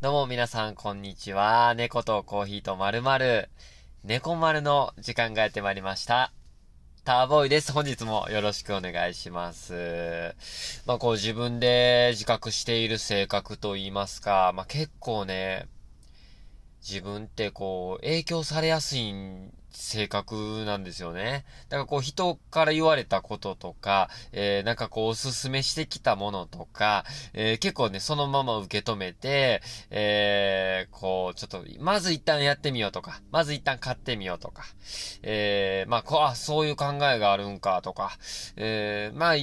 どうも皆さん、こんにちは。猫とコーヒーとまるまる。猫丸の時間がやってまいりました。ターボーイです。本日もよろしくお願いします。まあこう自分で自覚している性格と言いますか、まあ結構ね、自分ってこう影響されやすい性格なんですよね。だからこう人から言われたこととか、えー、なんかこうおすすめしてきたものとか、えー、結構ね、そのまま受け止めて、えー、こう、ちょっと、まず一旦やってみようとか、まず一旦買ってみようとか、えー、まあ、こう、あ、そういう考えがあるんかとか、えー、まあ、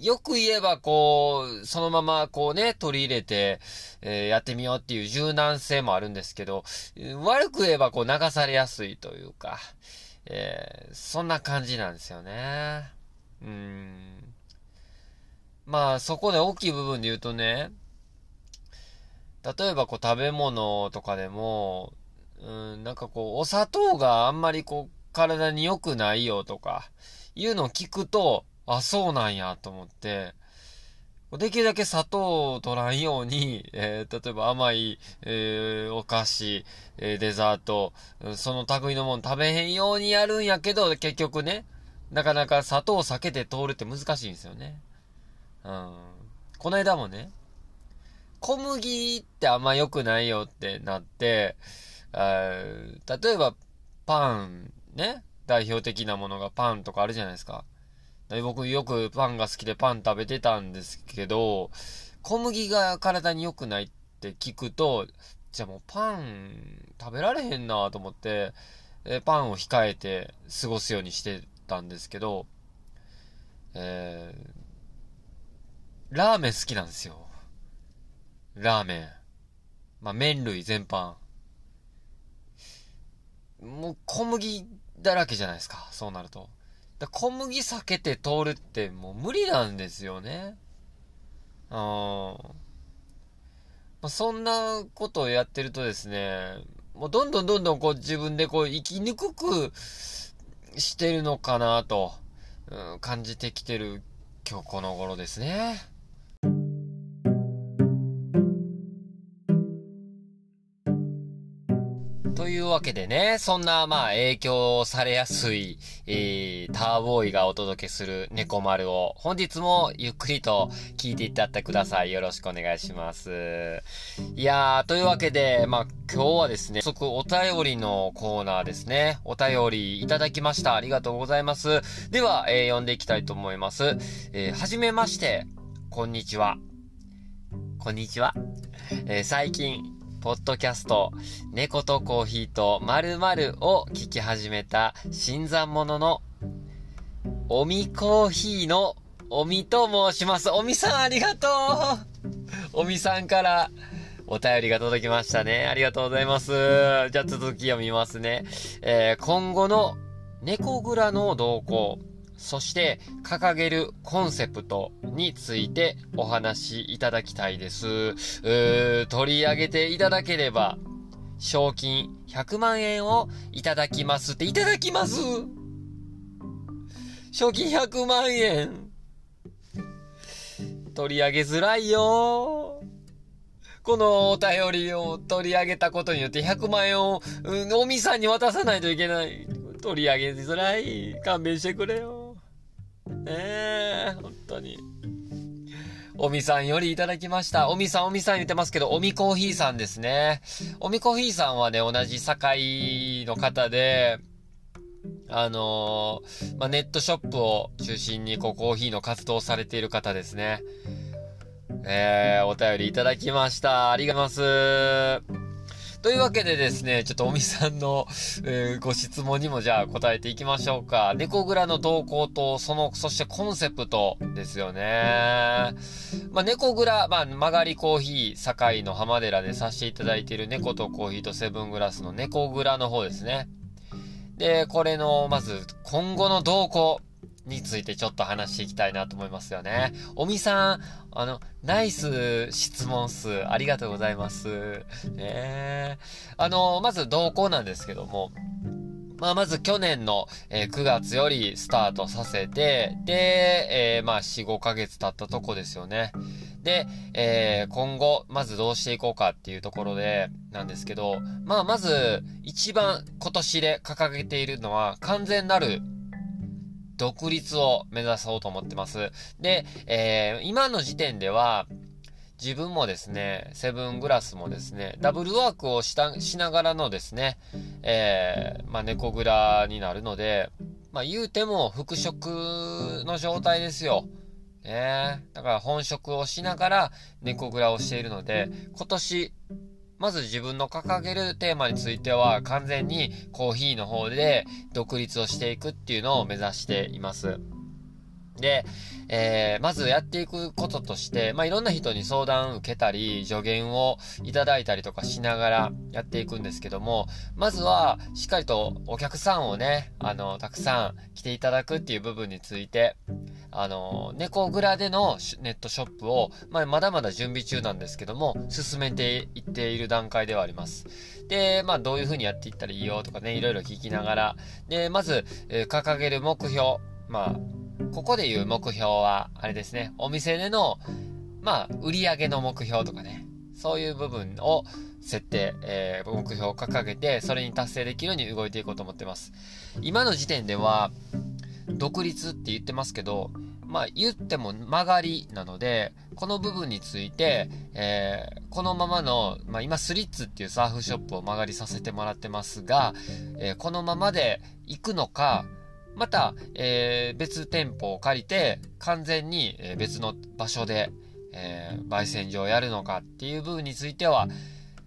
よく言えば、こう、そのまま、こうね、取り入れて、えー、やってみようっていう柔軟性もあるんですけど、悪く言えば、こう、流されやすいというか、えー、そんな感じなんですよね。うん。まあ、そこで大きい部分で言うとね、例えば、こう、食べ物とかでも、うん、なんかこう、お砂糖があんまりこう、体に良くないよとか、いうのを聞くと、あ、そうなんやと思って、できるだけ砂糖を取らんように、えー、例えば甘い、えー、お菓子、えー、デザート、その類のもの食べへんようにやるんやけど、結局ね、なかなか砂糖を避けて通るって難しいんですよね。うん。この間もね、小麦ってあんま良くないよってなって、例えばパン、ね、代表的なものがパンとかあるじゃないですか。僕よくパンが好きでパン食べてたんですけど、小麦が体に良くないって聞くと、じゃあもうパン食べられへんなと思って、えパンを控えて過ごすようにしてたんですけど、えー、ラーメン好きなんですよ。ラーメン。まあ、麺類全般。もう小麦だらけじゃないですか、そうなると。小麦避けて通るってもう無理なんですよね。うん。まあ、そんなことをやってるとですね、もうどんどんどんどんこう自分でこう生きにくくしてるのかなと、うん、感じてきてる今日この頃ですね。というわけでね、そんなまあ影響されやすい、えー、ターボーイがお届けする猫丸を本日もゆっくりと聞いていったってください。よろしくお願いします。いやー、というわけで、まあ今日はですね、早速お便りのコーナーですね。お便りいただきました。ありがとうございます。では、えー、読んでいきたいと思います。えー、はじめまして、こんにちは。こんにちは。えー、最近、ポッドキャスト、猫とコーヒーと〇〇を聞き始めた新参者の、おみコーヒーのおみと申します。おみさんありがとうおみさんからお便りが届きましたね。ありがとうございます。じゃあ続き読みますね。えー、今後の猫蔵の動向、そして掲げるコンセプトについてお話しいただきたいです。取り上げていただければ、賞金100万円をいただきますって、いただきます賞金100万円取り上げづらいよこのお便りを取り上げたことによって100万円を、うん、おみさんに渡さないといけない。取り上げづらい。勘弁してくれよ。ねえ、本当に。おみさんよりいただきました。おみさん、おみさん言ってますけど、おみコーヒーさんですね。おみコーヒーさんはね、同じ堺の方で、あのー、まあ、ネットショップを中心にこうコーヒーの活動をされている方ですね。えー、お便りいただきました。ありがとうございます。というわけでですね、ちょっとおみさんの、えー、ご質問にもじゃあ答えていきましょうか。猫蔵の投稿と、その、そしてコンセプトですよね。まあ、猫蔵、まあ、曲がりコーヒー、堺の浜寺でさせていただいている猫とコーヒーとセブングラスの猫蔵の方ですね。で、これの、まず、今後の動向。についてちょっと話していきたいなと思いますよね。おみさん、あの、ナイス質問数、ありがとうございます。ねあの、まず動向なんですけども、まあ、まず去年の、えー、9月よりスタートさせて、で、えー、まあ、4、5ヶ月経ったとこですよね。で、えー、今後、まずどうしていこうかっていうところで、なんですけど、まあ、まず、一番今年で掲げているのは、完全なる独立を目指そうと思ってます。で、えー、今の時点では、自分もですね、セブングラスもですね、ダブルワークをしたしながらのですね、えー、まあ、猫蔵になるので、まあ、言うても復職の状態ですよ。ねだから本職をしながら猫蔵をしているので、今年、まず自分の掲げるテーマについては完全にコーヒーの方で独立をしていくっていうのを目指しています。で、えー、まずやっていくこととして、まあ、いろんな人に相談を受けたり、助言をいただいたりとかしながらやっていくんですけども、まずは、しっかりとお客さんをね、あの、たくさん来ていただくっていう部分について、あの、猫蔵でのネットショップを、まあ、まだまだ準備中なんですけども、進めていっている段階ではあります。で、まあ、どういう風にやっていったらいいよとかね、いろいろ聞きながら、で、まず、えー、掲げる目標、まあ、ここで言う目標は、あれですね、お店での、まあ、売り上げの目標とかね、そういう部分を設定、えー、目標を掲げて、それに達成できるように動いていこうと思ってます。今の時点では、独立って言ってますけど、まあ言っても曲がりなので、この部分について、えー、このままの、まあ今スリッツっていうサーフショップを曲がりさせてもらってますが、えー、このままで行くのか、また、えー、別店舗を借りて、完全に別の場所で、えー、焙煎所をやるのかっていう部分については、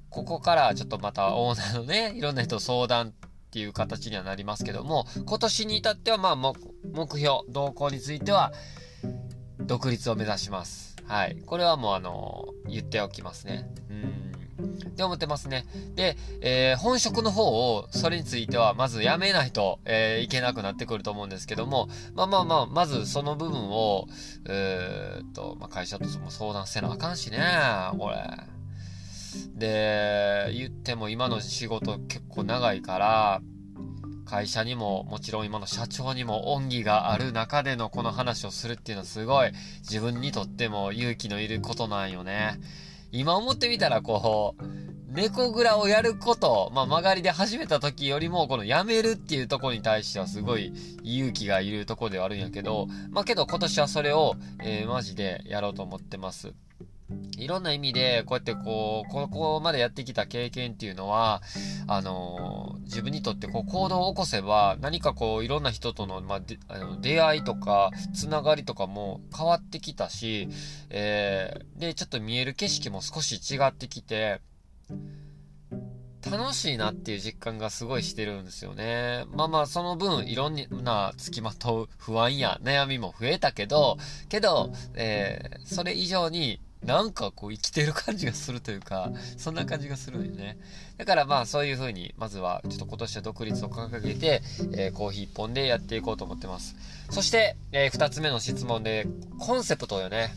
ここからちょっとまたオーナーのね、いろんな人相談っていう形にはなりますけども、今年に至ってはまあ目標、動向については、独立を目指します。はい。これはもうあの、言っておきますね。うん。って思ってますね。で、えー、本職の方を、それについては、まずやめないと、えー、いけなくなってくると思うんですけども、まあまあまあ、まずその部分を、えー、っと、まあ、会社とも相談せなあかんしね、これ。で、言っても今の仕事結構長いから、会社にも、もちろん今の社長にも恩義がある中でのこの話をするっていうのはすごい自分にとっても勇気のいることなんよね。今思ってみたらこう、猫蔵をやること、まあ、曲がりで始めた時よりも、このやめるっていうところに対してはすごい勇気がいるところではあるんやけど、まあ、けど今年はそれを、えー、マジでやろうと思ってます。いろんな意味で、こうやってこう、ここまでやってきた経験っていうのは、あのー、自分にとってこう行動を起こせば、何かこう、いろんな人との、まあ、であの出会いとか、つながりとかも変わってきたし、えー、で、ちょっと見える景色も少し違ってきて、楽しいなっていう実感がすごいしてるんですよね。まあまあ、その分、いろんな付きまとう不安や悩みも増えたけど、けど、えー、それ以上に、なんかこう生きてる感じがするというか、そんな感じがするんよね。だからまあそういう風に、まずはちょっと今年は独立を掲げて、えー、コーヒー一本でやっていこうと思ってます。そして、えー、二つ目の質問で、コンセプトよね。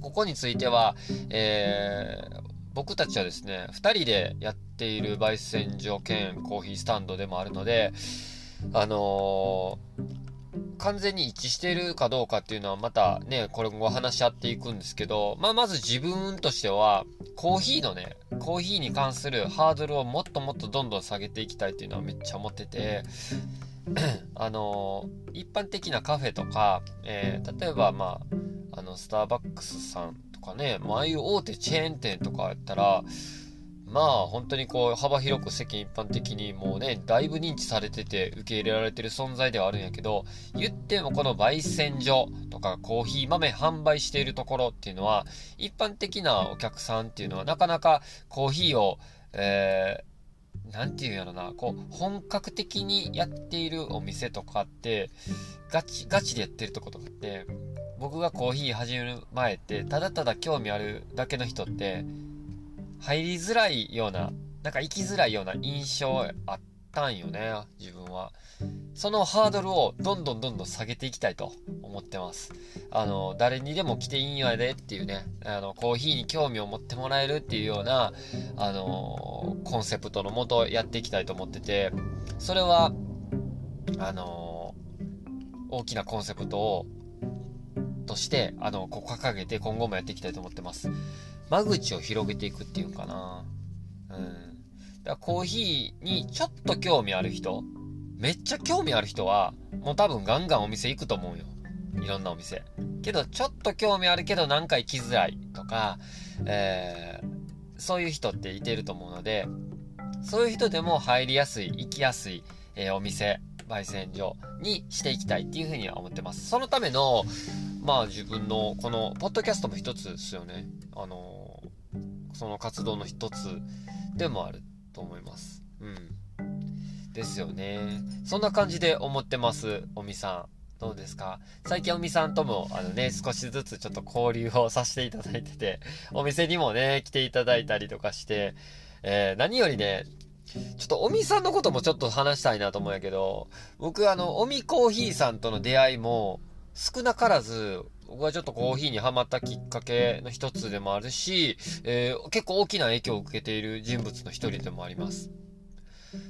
ここについては、えー、僕たちはですね、二人でやっている焙煎所兼コーヒースタンドでもあるので、あのー、完全に一致しているかどうかっていうのはまたね、これ後話し合っていくんですけど、まあ、まず自分としては、コーヒーのね、コーヒーに関するハードルをもっともっとどんどん下げていきたいっていうのはめっちゃ思ってて、あのー、一般的なカフェとか、えー、例えばまあ、あの、スターバックスさんかね、まあ、ああいう大手チェーン店とかやったら、まあ本当にこう幅広く世間一般的にもうね、だいぶ認知されてて受け入れられてる存在ではあるんやけど、言ってもこの焙煎所とかコーヒー豆販売しているところっていうのは、一般的なお客さんっていうのはなかなかコーヒーを、えー、なんていうんやろな、こう、本格的にやっているお店とかって、ガチ、ガチでやってるとことかって、僕がコーヒー始める前って、ただただ興味あるだけの人って、入りづらいような、なんか行きづらいような印象あったんよね、自分は。そのハードルをどんどんどんどん下げていきたいと思ってます。あの、誰にでも来ていいんやでっていうね、あの、コーヒーに興味を持ってもらえるっていうような、あの、コンセプトのもとやっていきたいと思ってて、それは、あの、大きなコンセプトをとして、あの、こう掲げて今後もやっていきたいと思ってます。間口を広げていくっていうかな。うん。だからコーヒーにちょっと興味ある人、めっちゃ興味ある人は、もう多分ガンガンお店行くと思うよ。いろんなお店。けど、ちょっと興味あるけどなんか行きづらいとか、えー、そういう人っていてると思うので、そういう人でも入りやすい、行きやすい、えー、お店、焙煎所にしていきたいっていうふうには思ってます。そのための、まあ自分のこのポッドキャストも一つですよね。あのー、その活動の一つでもあると思います。うん。ですよね。そんな感じで思ってます、おみさん。どうですか？最近おみさんとも、あのね、少しずつちょっと交流をさせていただいてて、お店にもね、来ていただいたりとかして、えー、何よりね、ちょっとおみさんのこともちょっと話したいなと思うんやけど、僕あの、おみコーヒーさんとの出会いも、少なからず、僕はちょっとコーヒーにハマったきっかけの一つでもあるし、えー、結構大きな影響を受けている人物の一人でもあります。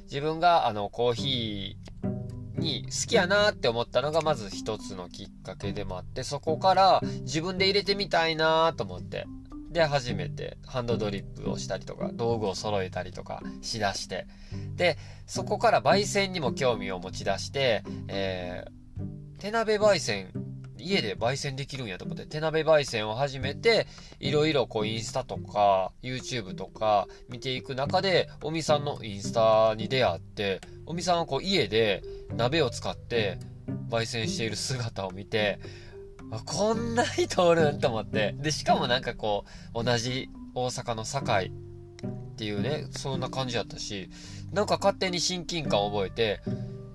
自分があの、コーヒーに好きやなって思ったのがまず一つのきっかけでもあって、そこから自分で入れてみたいなと思って、で、初めてハンドドリップをしたりとか、道具を揃えたりとかしだして、で、そこから焙煎にも興味を持ち出して、えー、手鍋焙煎、家で焙煎できるんやと思って、手鍋焙煎を始めて、いろいろこうインスタとか、YouTube とか見ていく中で、おみさんのインスタに出会って、おみさんはこう家で鍋を使って焙煎している姿を見て、こんな人おるんと思って。で、しかもなんかこう、同じ大阪の堺っていうね、そんな感じだったし、なんか勝手に親近感を覚えて、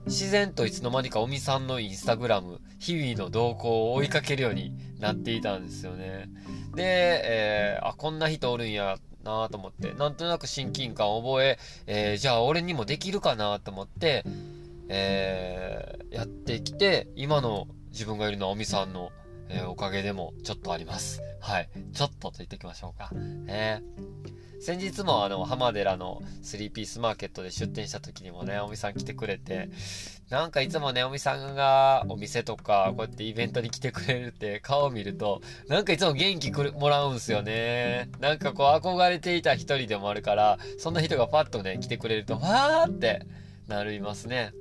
自然といつの間にかおみさんのインスタグラム、日々の動向を追いかけるようになっていたんですよね。で、えー、あ、こんな人おるんやなと思って、なんとなく親近感を覚え、えー、じゃあ俺にもできるかなと思って、えー、やってきて、今の自分がいるのはおみさんのえー、おかげでもちょっとあります。はい。ちょっとと言っておきましょうか。えー、先日もあの、浜寺の3ピースマーケットで出店した時にもね、おみさん来てくれて、なんかいつもね、おみさんがお店とか、こうやってイベントに来てくれるって顔を見ると、なんかいつも元気くるもらうんすよね。なんかこう憧れていた一人でもあるから、そんな人がパッとね、来てくれると、わーってなりますね。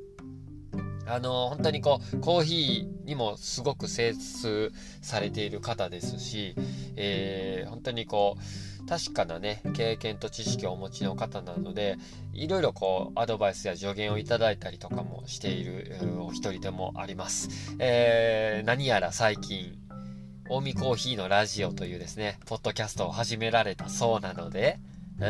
あの、本当にこう、コーヒーにもすごく精通されている方ですし、えー、本当にこう、確かなね、経験と知識をお持ちの方なので、いろいろこう、アドバイスや助言をいただいたりとかもしているお一人でもあります。えー、何やら最近、近江コーヒーのラジオというですね、ポッドキャストを始められたそうなので、ん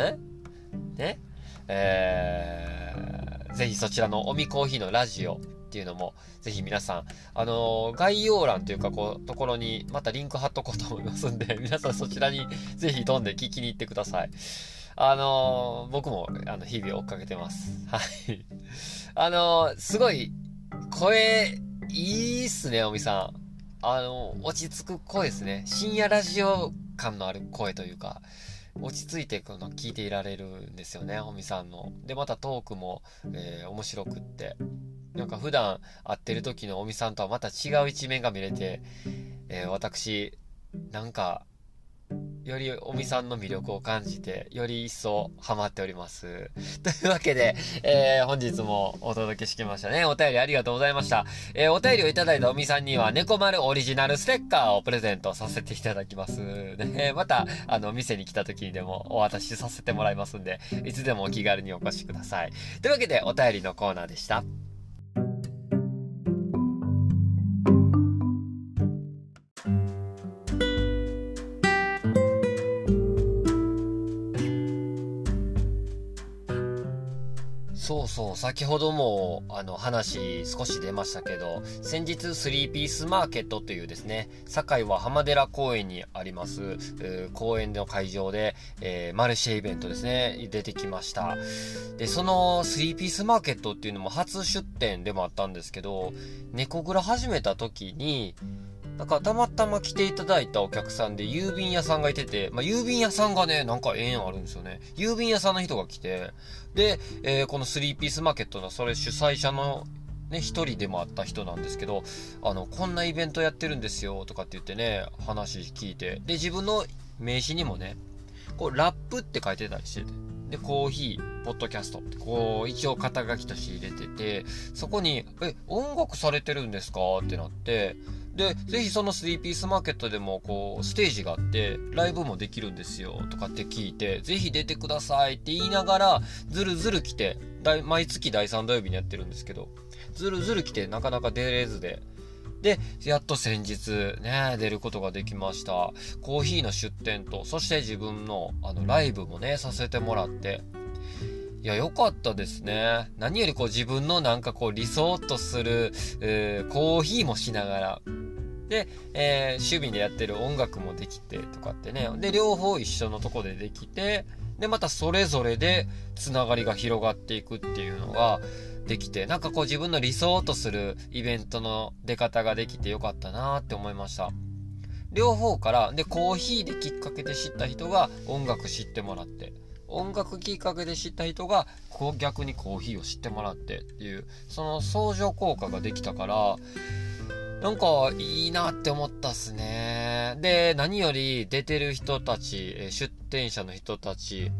ね？えー、ぜひそちらの近江コーヒーのラジオ、っていうのも、ぜひ皆さん、あのー、概要欄というか、こう、ところに、またリンク貼っとこうと思いますんで、皆さんそちらにぜひ飛んで聞きに行ってください。あのー、僕も、あの、日々追っかけてます。はい。あのー、すごい、声、いいっすね、おみさん。あの、落ち着く声ですね。深夜ラジオ感のある声というか、落ち着いてこの聞いていられるんですよね、おみさんの。で、またトークも、えー、面白くって。なんか普段会ってる時のおみさんとはまた違う一面が見れて、えー、私、なんか、よりおみさんの魅力を感じて、より一層ハマっております。というわけで、えー、本日もお届けしてきましたね。お便りありがとうございました。えー、お便りをいただいたおみさんには、猫丸オリジナルステッカーをプレゼントさせていただきます。ね、また、あの、店に来た時にでもお渡しさせてもらいますんで、いつでもお気軽にお越しください。というわけで、お便りのコーナーでした。先ほども、あの、話少し出ましたけど、先日3ピースマーケットというですね、堺は浜寺公園にあります、公園の会場で、えー、マルシェイベントですね、出てきました。で、その3ピースマーケットっていうのも初出店でもあったんですけど、猫蔵始めた時に、なんかたまたま来ていただいたお客さんで郵便屋さんがいてて、まあ、郵便屋さんがね、なんか縁あるんですよね。郵便屋さんの人が来て、で、えー、この3ピースマーケットのそれ主催者のね、一人でもあった人なんですけど、あの、こんなイベントやってるんですよ、とかって言ってね、話聞いて、で、自分の名刺にもね、こう、ラップって書いてたりしてて、で、コーヒー、ポッドキャストって、こう、一応肩書きとして入れてて、そこに、え、音楽されてるんですか？ってなって、で、ぜひその3ピースマーケットでも、こう、ステージがあって、ライブもできるんですよ、とかって聞いて、ぜひ出てくださいって言いながら、ずるずる来て、毎月第3土曜日にやってるんですけど、ずるずる来てなかなか出れずで、で、やっと先日ね、出ることができました。コーヒーの出店と、そして自分のあのライブもね、させてもらって、いや、良かったですね。何よりこう自分のなんかこう理想とする、えー、コーヒーもしながら、で、えー、趣味でやってる音楽もできてとかってね。で、両方一緒のとこでできて、で、またそれぞれでつながりが広がっていくっていうのが、できて、なんかこう自分の理想とするイベントの出方ができてよかったなって思いました。両方から、で、コーヒーできっかけで知った人が音楽知ってもらって、音楽きっかけで知った人が、こう逆にコーヒーを知ってもらってっていう、その相乗効果ができたから、なんかいいなって思ったっすね。で、何より出てる人たち、出店者の人たち、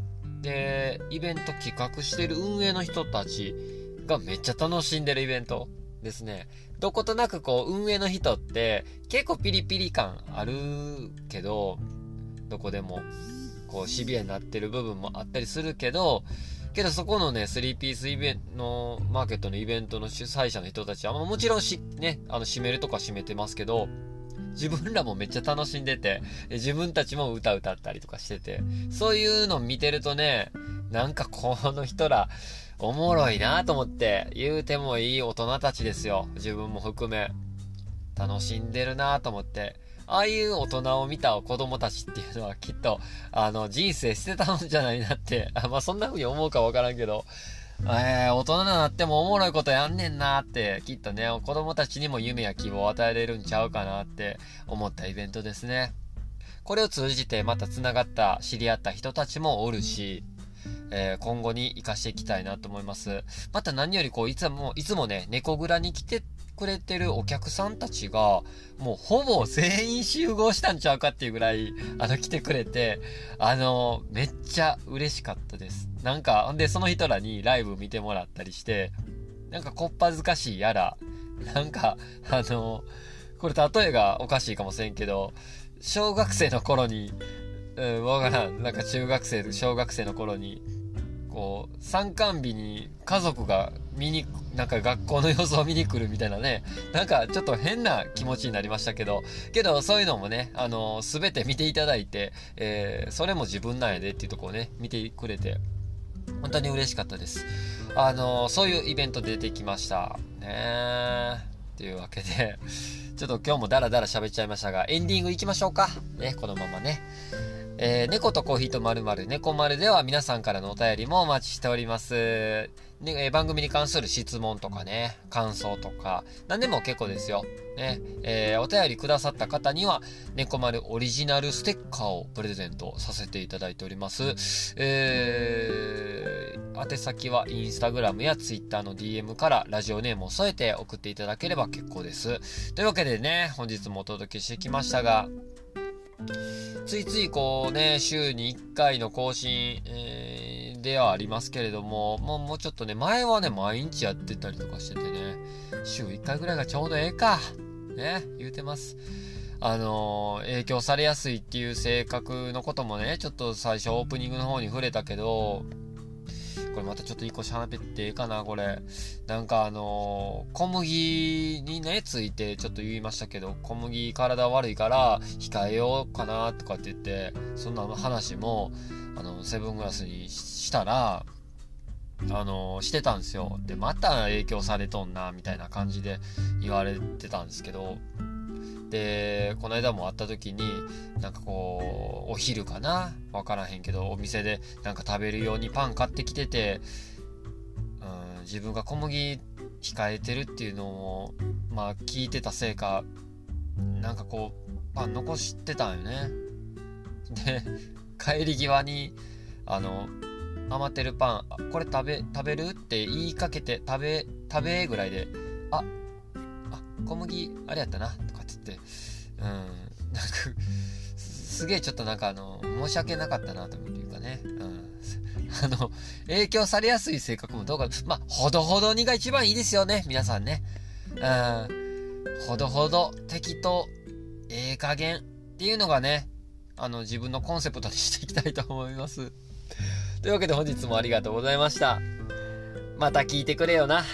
で、イベント企画してる運営の人たち、がめっちゃ楽しんでるイベントですね。どことなくこう、運営の人って結構ピリピリ感あるけど、どこでも、こう、シビアになってる部分もあったりするけど、けどそこのね、3ピースイベントの、マーケットのイベントの主催者の人たちは、まあ、もちろんし、ね、あの、閉めるとか閉めてますけど、自分らもめっちゃ楽しんでて、自分たちも歌歌ったりとかしてて、そういうの見てるとね、なんかこの人ら、おもろいなと思って、言うてもいい大人たちですよ。自分も含め。楽しんでるなと思って。ああいう大人を見た子供たちっていうのはきっと、あの、人生捨てたんじゃないなって、あ まあそんな風に思うかわからんけど、えー、大人になってもおもろいことやんねんなって、きっとね、子供たちにも夢や希望を与えれるんちゃうかなって思ったイベントですね。これを通じてまた繋がった、知り合った人たちもおるし、えー、今後に活かしていきたいなと思います。また何よりこう、いつも、いつもね、猫蔵に来てくれてるお客さんたちが、もうほぼ全員集合したんちゃうかっていうぐらい、あの、来てくれて、あの、めっちゃ嬉しかったです。なんか、んで、その人らにライブ見てもらったりして、なんかこっぱずかしいやら、なんか、あの、これ例えがおかしいかもしれんけど、小学生の頃に、うん、わからん。なんか中学生、小学生の頃に、こう、参観日に家族が見に、なんか学校の様子を見に来るみたいなね、なんかちょっと変な気持ちになりましたけど、けどそういうのもね、あの、すべて見ていただいて、えー、それも自分なんやでっていうとこをね、見てくれて、本当に嬉しかったです。あの、そういうイベント出てきました。ねというわけで、ちょっと今日もダラダラ喋っちゃいましたが、エンディング行きましょうか。ね、このままね。えー、猫とコーヒーとまるまる猫丸では皆さんからのお便りもお待ちしております。ね、えー、番組に関する質問とかね、感想とか、何でも結構ですよ。ね、えー、お便りくださった方には、猫丸オリジナルステッカーをプレゼントさせていただいております。えー、宛先はインスタグラムやツイッターの DM からラジオネームを添えて送っていただければ結構です。というわけでね、本日もお届けしてきましたが、ついついこうね、週に1回の更新、えー、ではありますけれども、もうもうちょっとね、前はね、毎日やってたりとかしててね、週1回ぐらいがちょうどええか。ね、言うてます。あのー、影響されやすいっていう性格のこともね、ちょっと最初オープニングの方に触れたけど、これまたちょっと一個しゃべっていいかな、これ。なんかあのー、小麦にね、ついてちょっと言いましたけど、小麦体悪いから控えようかなとかって言って、そんな話も、あの、セブングラスにしたら、あのー、してたんですよ。で、また影響されとんな、みたいな感じで言われてたんですけど、で、この間も会った時に、なんかこう、お昼かな？わからへんけど、お店でなんか食べるようにパン買ってきてて、うん、自分が小麦控えてるっていうのを、まあ聞いてたせいか、なんかこう、パン残してたんよね。で、帰り際に、あの、余ってるパン、これ食べ、食べる？って言いかけて、食べ、食べぐらいで、あ、あ、小麦、あれやったな、とかって言って、うん、なんか、すげえちょっとなんかあの、申し訳なかったなというかね、うん。あの、影響されやすい性格もどうか、まあ、ほどほどにが一番いいですよね、皆さんね。うん、ほどほど、適当、ええ加減っていうのがね、あの、自分のコンセプトにしていきたいと思います。というわけで本日もありがとうございました。また聞いてくれよな。